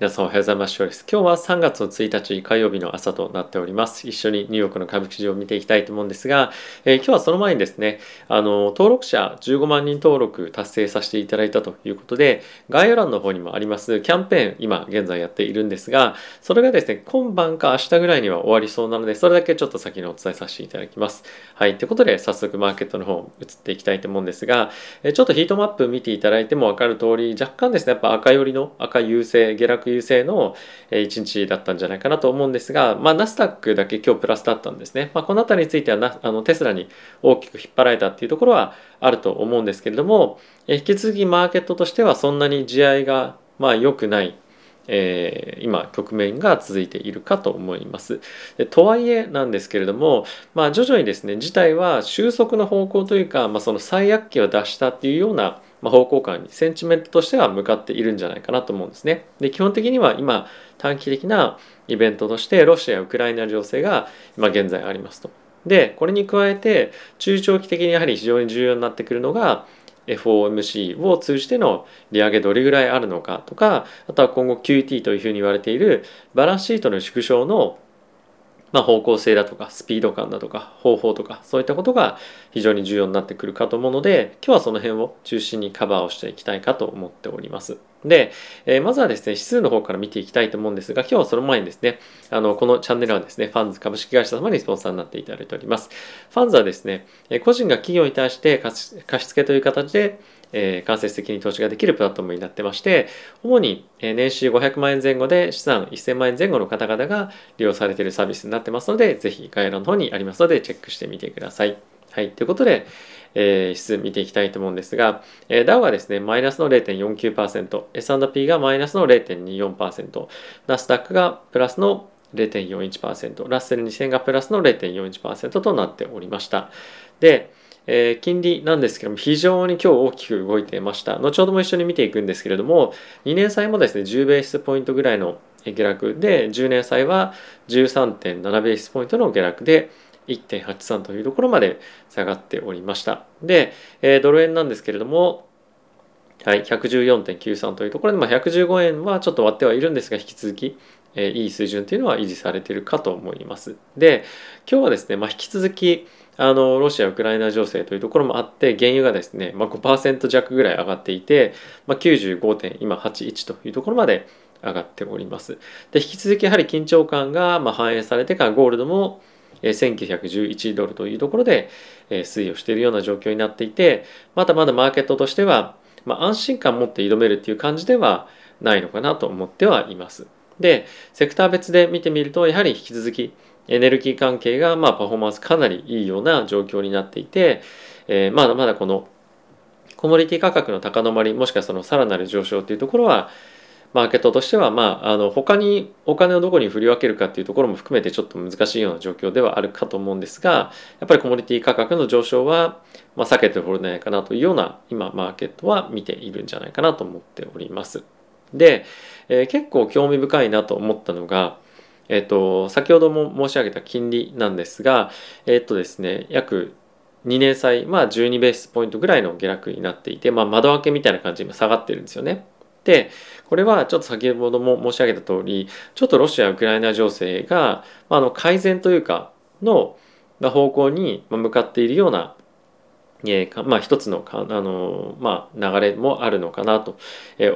皆さんおはようございます。今日は3月の1日火曜日の朝となっております。一緒にニューヨークの株式市場を見ていきたいと思うんですが、えー、今日はその前にですね、あの登録者15万人登録達成させていただいたということで、概要欄の方にもありますキャンペーン、今現在やっているんですが、それがですね、今晩か明日ぐらいには終わりそうなので、それだけちょっと先にお伝えさせていただきます。はい、ということで早速マーケットの方移っていきたいと思うんですが、えー、ちょっとヒートマップ見ていただいても分かる通り、若干ですね、やっぱ赤寄りの赤優勢、下落優勢の1日だったんじゃないかなと思うんですが、まあ、ナスダックだけ今日プラスだったんですね。まあ、この辺りについてはなあのテスラに大きく引っ張られたっていうところはあると思うんですけれども、引き続きマーケットとしてはそんなに地合いがまあ良くない。えー、今局面が続いているかと思います。でとはいえなんですけれども、まあ、徐々にですね事態は収束の方向というか、まあ、その最悪期を出したっていうようなま、方向感にセンチメントとしては向かっているんじゃないかなと思うんですね。で基本的には今短期的なイベントとしてロシア・ウクライナ情勢が今現在ありますと。でこれに加えて中長期的にやはり非常に重要になってくるのが FOMC を通じての利上げどれぐらいあるのかとかあとは今後 QT というふうに言われているバランスシートの縮小のまあ、方向性だとかスピード感だとか方法とかそういったことが非常に重要になってくるかと思うので今日はその辺を中心にカバーをしていきたいかと思っております。で、えー、まずはですね指数の方から見ていきたいと思うんですが今日はその前にですねあのこのチャンネルはですねファンズ株式会社様にスポンサーになっていただいております。ファンズはですね個人が企業に対して貸し付けという形でえー、間接的に投資ができるプラットフォームになってまして主に年収500万円前後で資産1000万円前後の方々が利用されているサービスになってますのでぜひ概要欄の方にありますのでチェックしてみてください。はい、ということで、えー、指数見ていきたいと思うんですが、えー、ダウはですね、マイナスの0.49%、S&P がマイナスの0.24%、ナスダックがプラスの0.41%、ラッセル2000がプラスの0.41%となっておりました。で、えー、金利なんですけども非常に今日大きく動いていました後ほども一緒に見ていくんですけれども2年債もですね10ベースポイントぐらいの下落で10年債は13.7ベースポイントの下落で1.83というところまで下がっておりましたで、えー、ドル円なんですけれどもはい、114.93というところで、まあ、115円はちょっと割ってはいるんですが引き続き、えー、いい水準というのは維持されているかと思います。で今日はですね、まあ、引き続きあのロシア・ウクライナ情勢というところもあって原油がですね、まあ、5%弱ぐらい上がっていて、まあ、95.81というところまで上がっております。で引き続きやはり緊張感がま反映されてからゴールドも1911ドルというところで推移をしているような状況になっていてまだまだマーケットとしては、ま、安心感を持って挑めるっていう感じではないのかなと思ってはいます。でセクター別で見てみるとやはり引き続きエネルギー関係がまあパフォーマンスかなりいいような状況になっていて、えー、まだまだこのコモディティ価格の高止まりもしくはそのさらなる上昇というところはマーケットとしては、まあ、あの他にお金をどこに振り分けるかっていうところも含めてちょっと難しいような状況ではあるかと思うんですがやっぱりコモディティ価格の上昇は、まあ、避けておれないかなというような今マーケットは見ているんじゃないかなと思っております。で、えー、結構興味深いなと思ったのがえっ、と、先ほども申し上げた金利なんですが、えっ、とですね、約2年債、まあ12ベースポイントぐらいの下落になっていて、まあ窓開けみたいな感じで今下がってるんですよね。で、これはちょっと先ほども申し上げた通り、ちょっとロシア・ウクライナ情勢が、まあ、あの改善というかの方向に向かっているようなえー、まあ一つのかあの、まあ、流れもあるのかなと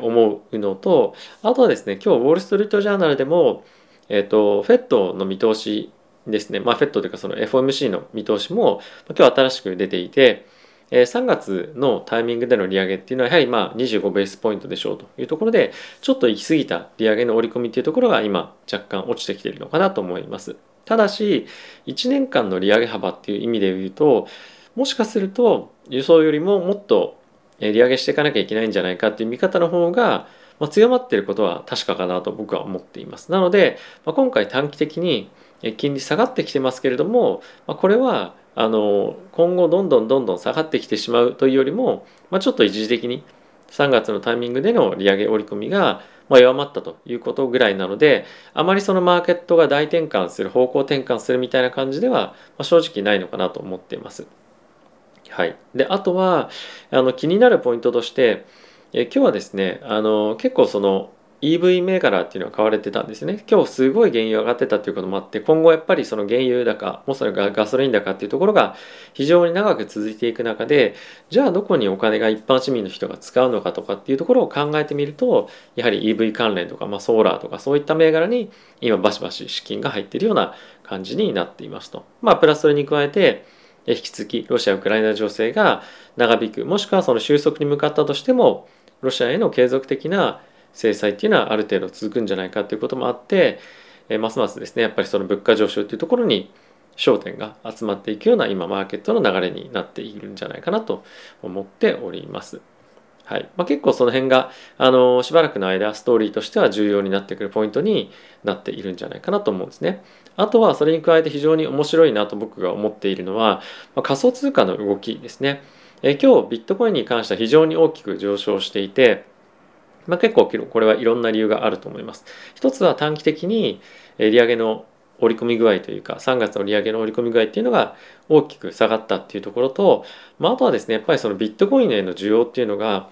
思うのとあとはですね今日ウォール・ストリート・ジャーナルでもえっ、ー、と、フェットの見通しですね、まあ、フェットというかその FOMC の見通しも今日新しく出ていて、え3月のタイミングでの利上げっていうのはやはりまあ25ベースポイントでしょうというところでちょっと行き過ぎた利上げの織り込みっていうところが今若干落ちてきているのかなと思います。ただし1年間の利上げ幅っていう意味で言うともしかすると予想よりももっと利上げしていかなきゃいけないんじゃないかっていう見方の方がまあ、強まっていることは確かかなと僕は思っています。なので、まあ、今回短期的に金利下がってきてますけれども、まあ、これはあの今後どんどんどんどん下がってきてしまうというよりも、まあ、ちょっと一時的に3月のタイミングでの利上げ織り込みが弱まったということぐらいなのであまりそのマーケットが大転換する方向転換するみたいな感じでは、正直ないのかなと思っています。はい、であとはあの気になるポイントとしてえ今日はですねあの結構その EV 銘柄っていうのは買われてたんですね今日すごい原油上がってたっていうこともあって今後やっぱりその原油高もそれがガソリン高っていうところが非常に長く続いていく中でじゃあどこにお金が一般市民の人が使うのかとかっていうところを考えてみるとやはり EV 関連とか、まあ、ソーラーとかそういった銘柄に今バシバシ資金が入っているような感じになっていますと。まあプラスそれに加えて引き続きロシア・ウクライナ情勢が長引くもしくはその収束に向かったとしてもロシアへの継続的な制裁っていうのはある程度続くんじゃないかということもあって、えますますですねやっぱりその物価上昇っていうところに焦点が集まっていくような今マーケットの流れになっているんじゃないかなと思っております。はいまあ、結構その辺があのしばらくの間ストーリーとしては重要になってくるポイントになっているんじゃないかなと思うんですね。あとはそれに加えて非常に面白いなと僕が思っているのは、まあ、仮想通貨の動きですね。え今日ビットコインに関しては非常に大きく上昇していてまあ、結構これはいろんな理由があると思います。一つは短期的に利上げの織り込み具合というか3月の利上げの織り込み具合っていうのが大きく下がったっていうところと、まあ、あとはですねやっぱりそのビットコインへの需要っていうのが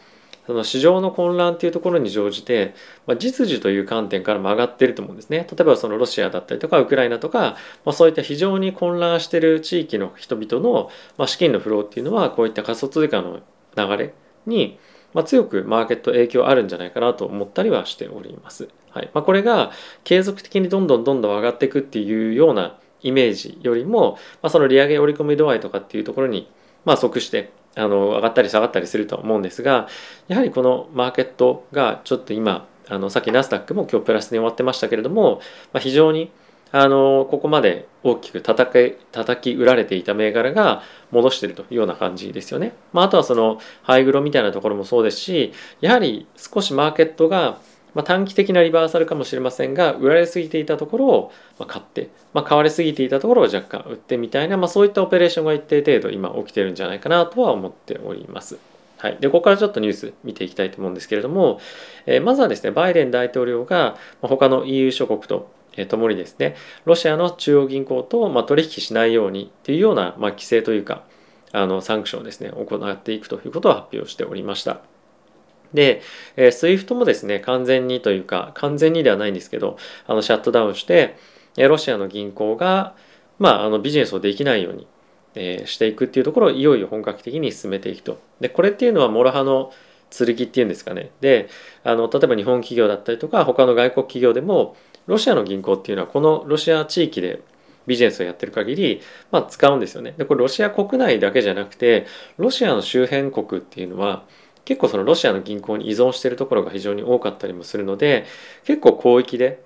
その市場の混乱っていうところに乗じて、まあ、実需という観点からも上がってると思うんですね。例えばそのロシアだったりとかウクライナとか、まあ、そういった非常に混乱してる地域の人々の、まあ、資金のフローっていうのはこういった仮想通貨の流れにまあ、強くマーケット影響あるんじゃないかなと思ったりはしております。はいまあ、これが継続的にどんどんどんどん上がっていくっていうようなイメージよりも、まあ、その利上げ織り込み度合いとかっていうところに、まあ、即してあの上がったり下がったりすると思うんですがやはりこのマーケットがちょっと今あのさっきナスダックも今日プラスに終わってましたけれども、まあ、非常にあのここまで大きく叩け叩き売られていた銘柄が戻してるというような感じですよね。まあ、あとはそのハイグロみたいなところもそうですしやはり少しマーケットがまあ、短期的なリバーサルかもしれませんが売られすぎていたところを買って、まあ、買われすぎていたところを若干売ってみたいな、まあ、そういったオペレーションが一定程度今起きてるんじゃないかなとは思っております。はい、でここからちょっとニュース見ていきたいと思うんですけれども、えー、まずはですねバイデン大統領が他の EU 諸国とともにですねロシアの中央銀行と、ま取引しないようにっていうような、ま規制というかあのサンクションをですね行っていくということを発表しておりました。で、えー、SWIFT もですね完全にというか完全にではないんですけどあのシャットダウンしてえロシアの銀行が、まあ、あのビジネスをできないように、えー、していくっていうところをいよいよ本格的に進めていくと。でこれっていうのは諸刃の剣っていうんですかねであの例えば日本企業だったりとか他の外国企業でもロシアの銀行っていうのはこのロシア地域でビジネスをやってる限り、まあ、使うんですよね。でこれロシア国内だけじゃなくてロシアの周辺国っていうのは結構そのロシアの銀行に依存しているところが非常に多かったりもするので結構広域で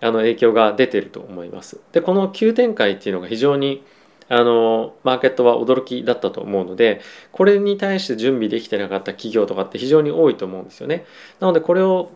あの影響が出てると思います。でこの急展開っていうのが非常にあのマーケットは驚きだったと思うのでこれに対して準備できてなかった企業とかって非常に多いと思うんですよね。なのでこれを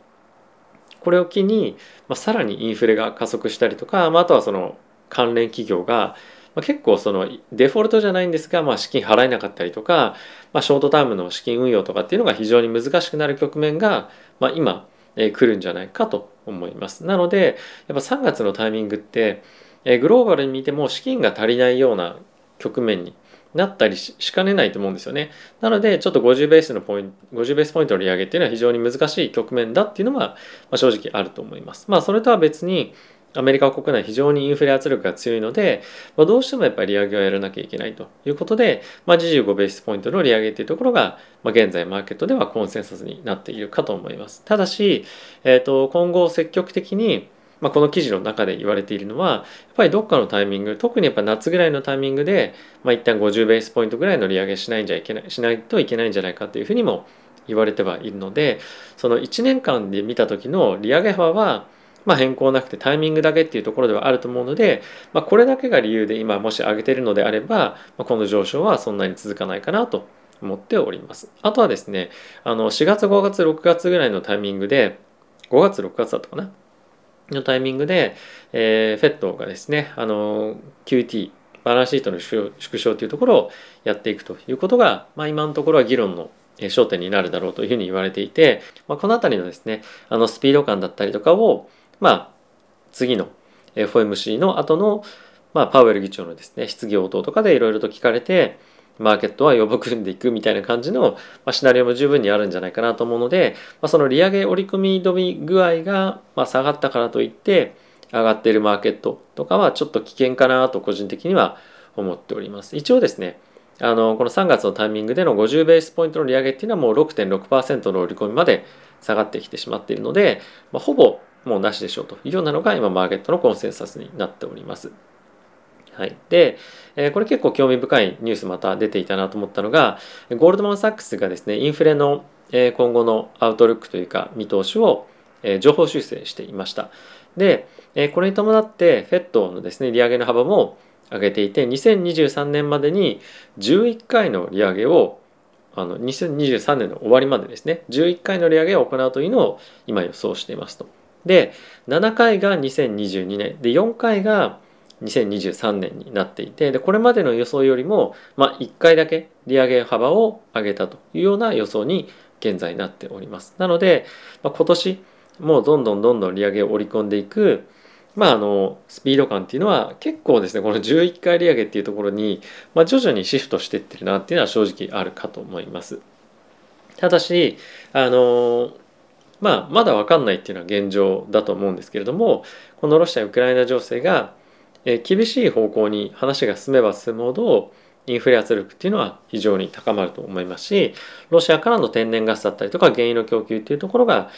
これを機に、まあ、さらにインフレが加速したりとか、まあ、あとはその関連企業が、まあ、結構そのデフォルトじゃないんですが、まあ、資金払えなかったりとか、まあ、ショートタームの資金運用とかっていうのが非常に難しくなる局面が、まあ、今、えー、来るんじゃないかと思います。なのでやっぱ3月のタイミングって、えー、グローバルに見ても資金が足りないような局面になったりしかねないと思うんですよね。なので、ちょっと50ベースのポイント、50ベースポイントの利上げっていうのは非常に難しい局面だっていうのは、まあ、正直あると思います。まあ、それとは別に、アメリカ国内非常にインフレ圧力が強いので、まあ、どうしてもやっぱり利上げをやらなきゃいけないということで、まあ、25ベースポイントの利上げっていうところが、まあ、現在マーケットではコンセンサスになっているかと思います。ただし、えー、と今後積極的にまあ、この記事の中で言われているのはやっぱりどっかのタイミング特にやっぱ夏ぐらいのタイミングで、まあ、一旦50ベースポイントぐらいの利上げしないんじゃいけないしないといけないんじゃないかというふうにも言われてはいるのでその1年間で見た時の利上げ幅はまあ、変更なくてタイミングだけっていうところではあると思うので、まあ、これだけが理由で今もし上げているのであれば、まあ、この上昇はそんなに続かないかなと思っております。あとはですねあの4月5月6月ぐらいのタイミングで5月6月だったかな？のタイミングで、えー、フェットがですね、あの QT バランスシートの縮小というところをやっていくということが、まあ、今のところは議論の焦点になるだろうというふうに言われていて、まあ、この辺りのですねあのスピード感だったりとかを、まあ、次の FOMC の後の、まあ、パウエル議長のですね質疑応答とかでいろいろと聞かれてマーケットは予僕んでいくみたいな感じの、まあ、シナリオも十分にあるんじゃないかなと思うので、まあ、その利上げ織り込み止み具合が、まあ、下がったからといって上がっているマーケットとかはちょっと危険かなと個人的には思っております。一応ですねあのこの3月のタイミングでの50ベースポイントの利上げっていうのはもう6.6%の織り込みまで下がってきてしまっているので、まあ、ほぼもうなしでしょうというようなのが今マーケットのコンセンサスになっております。はい、で、えこれ結構興味深いニュースまた出ていたなと思ったのがゴールドマン・サックスがですねインフレの今後のアウトルックというか見通しを情報修正していました。で、これに伴って FED のですね利上げの幅も上げていて2023年までに11回の利上げをあの2023年の終わりまでですね11回の利上げを行うというのを今予想していますと。で7回が2022年で4回が2023年になっていてでこれまでの予想よりも、まあ、1回だけ利上げ幅を上げたというような予想に現在なっております。なので、まあ、今年もうどんどんどんどん利上げを織り込んでいくまあ、あのスピード感っていうのは結構ですねこの11回利上げっていうところに、まあ、徐々にシフトしていってるなっていうのは正直あるかと思います。ただしあのまあまだ分かんないっていうのは現状だと思うんですけれどもこのロシア・ウクライナ情勢が厳しい方向に話が進めば進むほどインフレ圧力っていうのは非常に高まると思いますしロシアからの天然ガスだったりとか原油の供給っていうところが、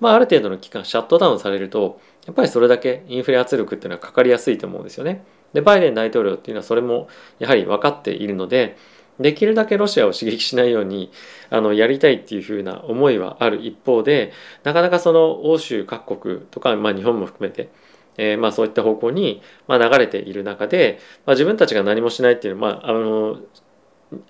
まあ、ある程度の期間シャットダウンされるとやっぱりそれだけインフレ圧力っていうのはかかりやすいと思うんですよね。でバイデン大統領っていうのはそれもやはり分かっているのでできるだけロシアを刺激しないようにあのやりたいっていうふうな思いはある一方でなかなかその欧州各国とか、まあ、日本も含めて、えー、まあそういった方向に、まあ、流れている中で、まあ、自分たちが何もしないっていうのは、まあ、あの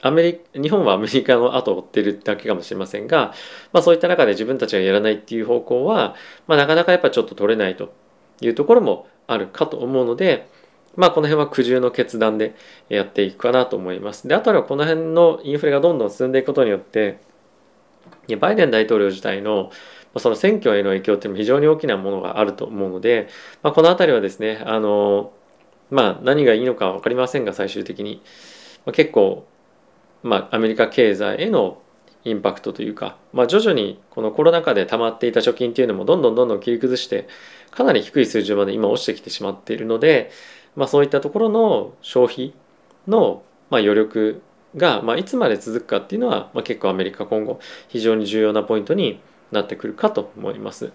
アメリ日本はアメリカの後を追ってるだけかもしれませんが、まあ、そういった中で自分たちがやらないっていう方向は、まあ、なかなかやっぱちょっと取れないというところもあるかと思うので、まあ、この辺は苦渋の決断でやっていくかなと思います。であとはこの辺のインフレがどんどん進んでいくことによってバイデン大統領自体のその選挙への影響っていうのも非常に大きなものがあると思うので、まあ、この辺りはですねあのまあ何がいいのか分かりませんが最終的に、まあ、結構まあ、アメリカ経済へのインパクトというか、まあ、徐々にこのコロナ禍で溜まっていた貯金っていうのもどんどんどんどん切り崩してかなり低い水準まで今落ちてきてしまっているので、まあ、そういったところの消費のま余力がまいつまで続くかっていうのはま結構アメリカ今後非常に重要なポイントになってくるかと思います。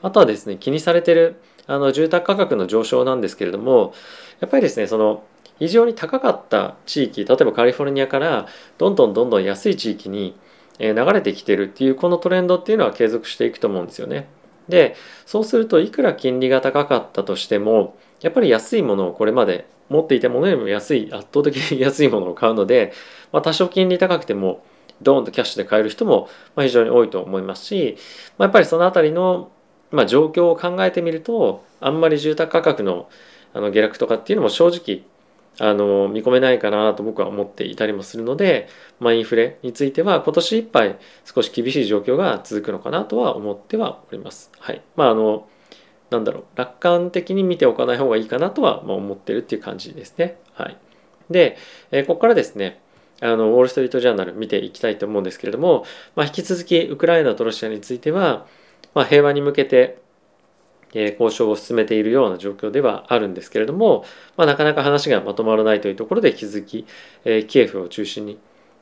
あとはですね気にされてるあの住宅価格の上昇なんですけれどもやっぱりですねその非常に高かった地域例えばカリフォルニアからどんどんどんどん安い地域に流れてきてるっていうこのトレンドっていうのは継続していくと思うんですよね。でそうするといくら金利が高かったとしてもやっぱり安いものをこれまで持っていたものよりも安い圧倒的に安いものを買うので、まあ、多少金利高くてもドーンとキャッシュで買える人も非常に多いと思いますし、まあ、やっぱりその辺りの、ま、状況を考えてみるとあんまり住宅価格のあの下落とかっていうのも正直あの見込めないかなと僕は思っていたりもするので、まあ、インフレについては今年いっぱい少し厳しい状況が続くのかなとは思ってはおります。はい、まああのなんだろう楽観的に見ておかない方がいいかなとは思ってるっていう感じですね。はい、で、えここからですねあのウォール・ストリート・ジャーナル見ていきたいと思うんですけれども、まあ、引き続きウクライナとロシアについては、まあ、平和に向けてえ交渉を進めているような状況ではあるんですけれども、まあ、なかなか話がまとまらないというところで引き続き、えキエフを中心に、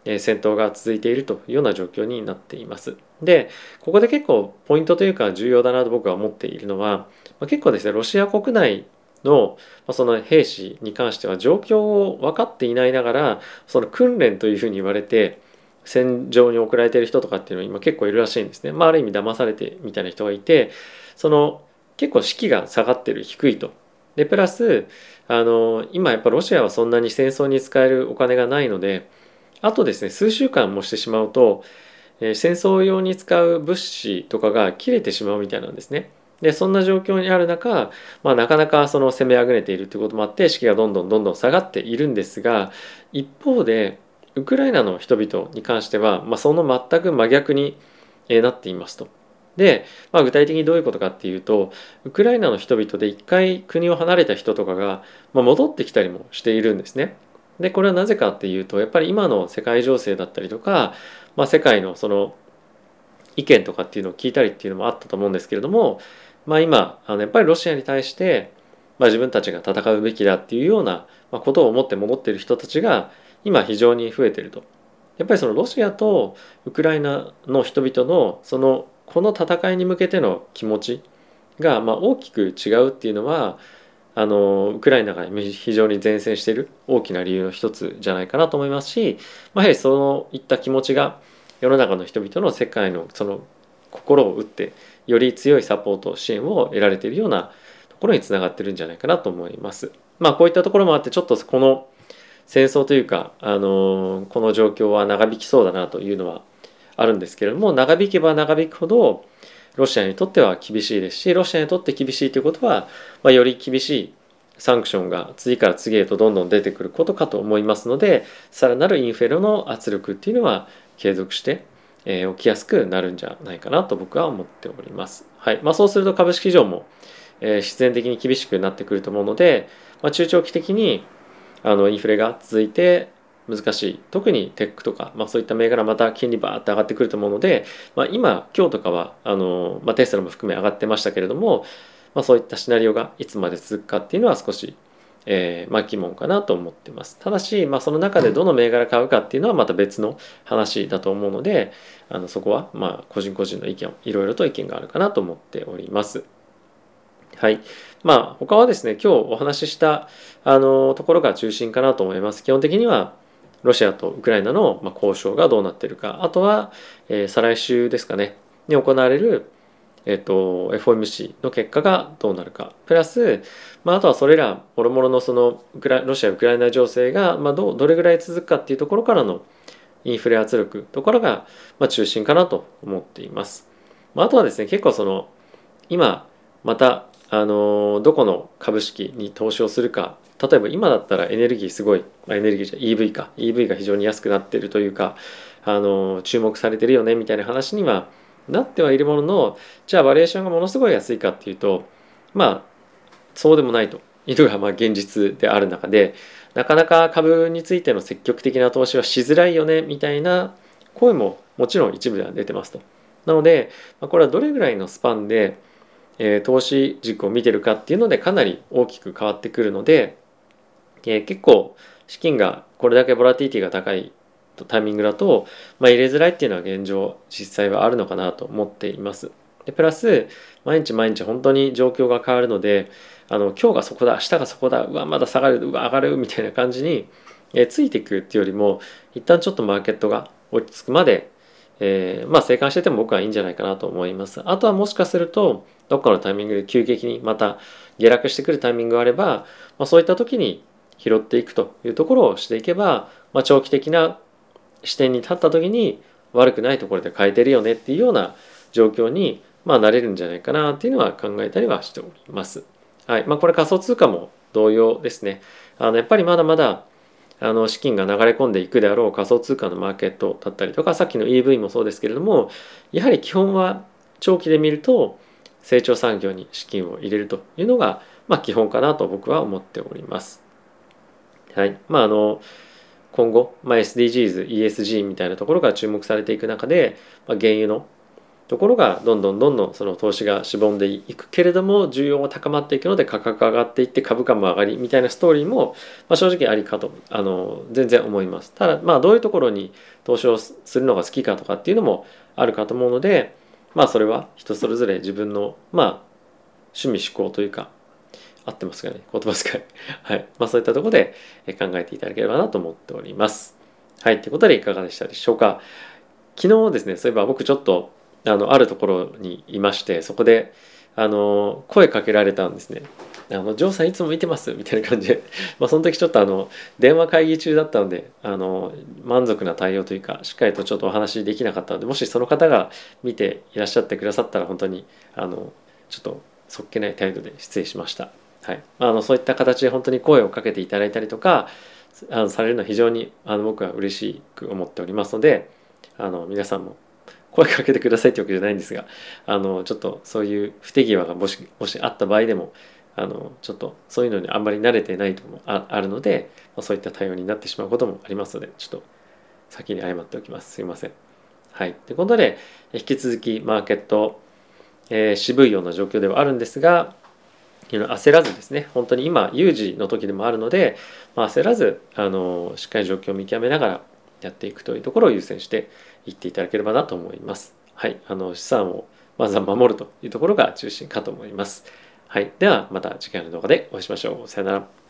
え戦闘が続いているというような状況になっています。でここで結構ポイントというか重要だなと僕は思っているのは、ま、結構ですねロシア国内のその兵士に関しては状況を分かっていないながらその訓練というふうに言われて戦場に送られてる人とかっていうのは今結構いるらしいんですね。まあ、ある意味騙されてみたいな人がいてその結構士気が下がってる低いと。でプラスあの今やっぱロシアはそんなに戦争に使えるお金がないのであとですね数週間もしてしまうと、えー、戦争用に使う物資とかが切れてしまうみたいなんですね。でそんな状況にある中、まあ、なかなかその攻めあぐねているということもあって士気がどんどんどんどん下がっているんですが一方でウクライナの人々に関しては、まあ、その全く真逆になっていますと。で、まあ、具体的にどういうことかっていうとウクライナの人々で一回国を離れた人とかが、まあ、戻ってきたりもしているんですね。でこれはなぜかっていうとやっぱり今の世界情勢だったりとか、まあ、世界のその意見とかっていうのを聞いたりっていうのもあったと思うんですけれども、まあ、今あのやっぱりロシアに対して、まあ、自分たちが戦うべきだっていうようなことを思って戻っている人たちが今非常に増えてると。やっぱりそのロシアとウクライナの人々のそのこの戦いに向けての気持ちがまあ大きく違うっていうのはあのウクライナが非常に善戦している大きな理由の一つじゃないかなと思いますし、まあ、やはりそういった気持ちが世の中の人々の世界のその心を打ってより強いサポート支援を得られているようなところにつながってるんじゃないかなと思います。まあこういったところもあってちょっとこの戦争というか、あのこの状況は長引きそうだなというのはあるんですけれども長引けば長引くほどロシアにとっては厳しいですしロシアにとって厳しいということは、まあ、より厳しいサンクションが次から次へとどんどん出てくることかと思いますのでさらなるインフレの圧力っていうのは継続して、え、起きやすくなるんじゃないかなと僕は思っております。はいまあ、そうすると株式市場も、え、必然的に厳しくなってくると思うので、まあ、中長期的にあのインフレが続いて難しい特にテックとか、まあ、そういった銘柄また金利バーって上がってくると思うので、まあ、今今日とかはあの、まあ、テストラも含め上がってましたけれども、まあ、そういったシナリオがいつまで続くかっていうのは少し、えー、まあ疑問かなと思ってますただし、まあ、その中でどの銘柄買うかっていうのはまた別の話だと思うのであのそこはまあ個人個人の意見いろいろと意見があるかなと思っております。はい。まあ、他はですね、今日お話しした、あの、ところが中心かなと思います。基本的には、ロシアとウクライナの、交渉がどうなっているか。あとは、え、再来週ですかね、に行われる、えっ、ー、と、FOMC の結果がどうなるか。プラス、まあ、あとはそれら、もろもろのそのウクラ、ロシア・ウクライナ情勢が、まあ、どどれぐらい続くかっていうところからのインフレ圧力ところが、まあ、中心かなと思っています。まあ、あとはですね、結構その、今、またあのどこの株式に投資をするか。例えば今だったらエネルギーすごいエネルギーじゃ EV か。EV が非常に安くなってるというかあの注目されてるよねみたいな話にはなってはいるもののじゃあバリエーションがものすごい安いかっていうとまあそうでもないと。いうのがまあ現実である中でなかなか株についての積極的な投資はしづらいよねみたいな声ももちろん一部では出てますと。なのでまあこれはどれぐらいのスパンでえー、投資軸を見てるかっていうのでかなり大きく変わってくるので、えー、結構資金がこれだけボラティティが高いタイミングだと、まあ、入れづらいっていうのは現状実際はあるのかなと思っています。でプラス毎日毎日本当に状況が変わるのであの今日がそこだ明日がそこだうわまだ下がるうわ上がるみたいな感じに、えー、ついていくっていうよりも一旦ちょっとマーケットが落ち着くまで、えー、まあ生還してても僕はいいんじゃないかなと思います。あとはもしかするとどっかのタイミングで急激にまた下落してくるタイミングがあれば、まあ、そういった時に拾っていくというところをしていけば、まあ、長期的な視点に立った時に悪くないところで変えてるよねっていうような状況に、まあ、なれるんじゃないかなっていうのは考えたりはしております。はいまあ、これ仮想通貨も同様ですね。あのやっぱりまだまだあの資金が流れ込んでいくであろう仮想通貨のマーケットだったりとかさっきの EV もそうですけれどもやはり基本は長期で見ると成長産業に資金を入れるというのが、まあ、基本かなと僕は思っております。はいまあ、あの今後、まあ、SDGs、ESG みたいなところが注目されていく中で、まあ、原油のところがどんどんどんどんその投資がしぼんでいくけれども需要も高まっていくので価格が上がっていって株価も上がりみたいなストーリーも、まあ、正直ありかとあの全然思います。ただまあどういうところに投資をするのが好きかとかっていうのもあるかと思うのでまあそれは人それぞれ自分のまあ趣味思考というか合ってますかね？言葉遣い。はい。まあそういったところで考えていただければなと思っております。はい。ということでいかがでしたでしょうか？昨日ですねそういえば僕ちょっとあのあるところにいましてそこであの声かけられたんですねあの、ジョーさんいつも見てます？みたいな感じで、まあ、その時ちょっとあの、電話会議中だったので、あの、満足な対応というか、しっかりとちょっとお話できなかったので、もしその方が見ていらっしゃってくださったら、本当に、あの、ちょっと、そっけない態度で失礼しました。はい。あの、そういった形で本当に声をかけていただいたりとか、あのされるのは非常にあの僕は嬉しく思っておりますので、あの、皆さんも声かけてくださいってわけじゃないんですが、あの、ちょっとそういう不手際がもし、もしあった場合でも、あのちょっとそういうのにあんまり慣れてないともああるので、そういった対応になってしまうこともありますのでちょっと先に謝っておきますすいません。はい、ということで引き続きマーケット、えー、渋いような状況ではあるんですが焦らずですね本当に今有事の時でもあるので、まあ、焦らずあのしっかり状況を見極めながらやっていくというところを優先して言っていただければなと思います。はい、あの資産をまずは守るというところが中心かと思います。はい、ではまた次回の動画でお会いしましょう。さよなら。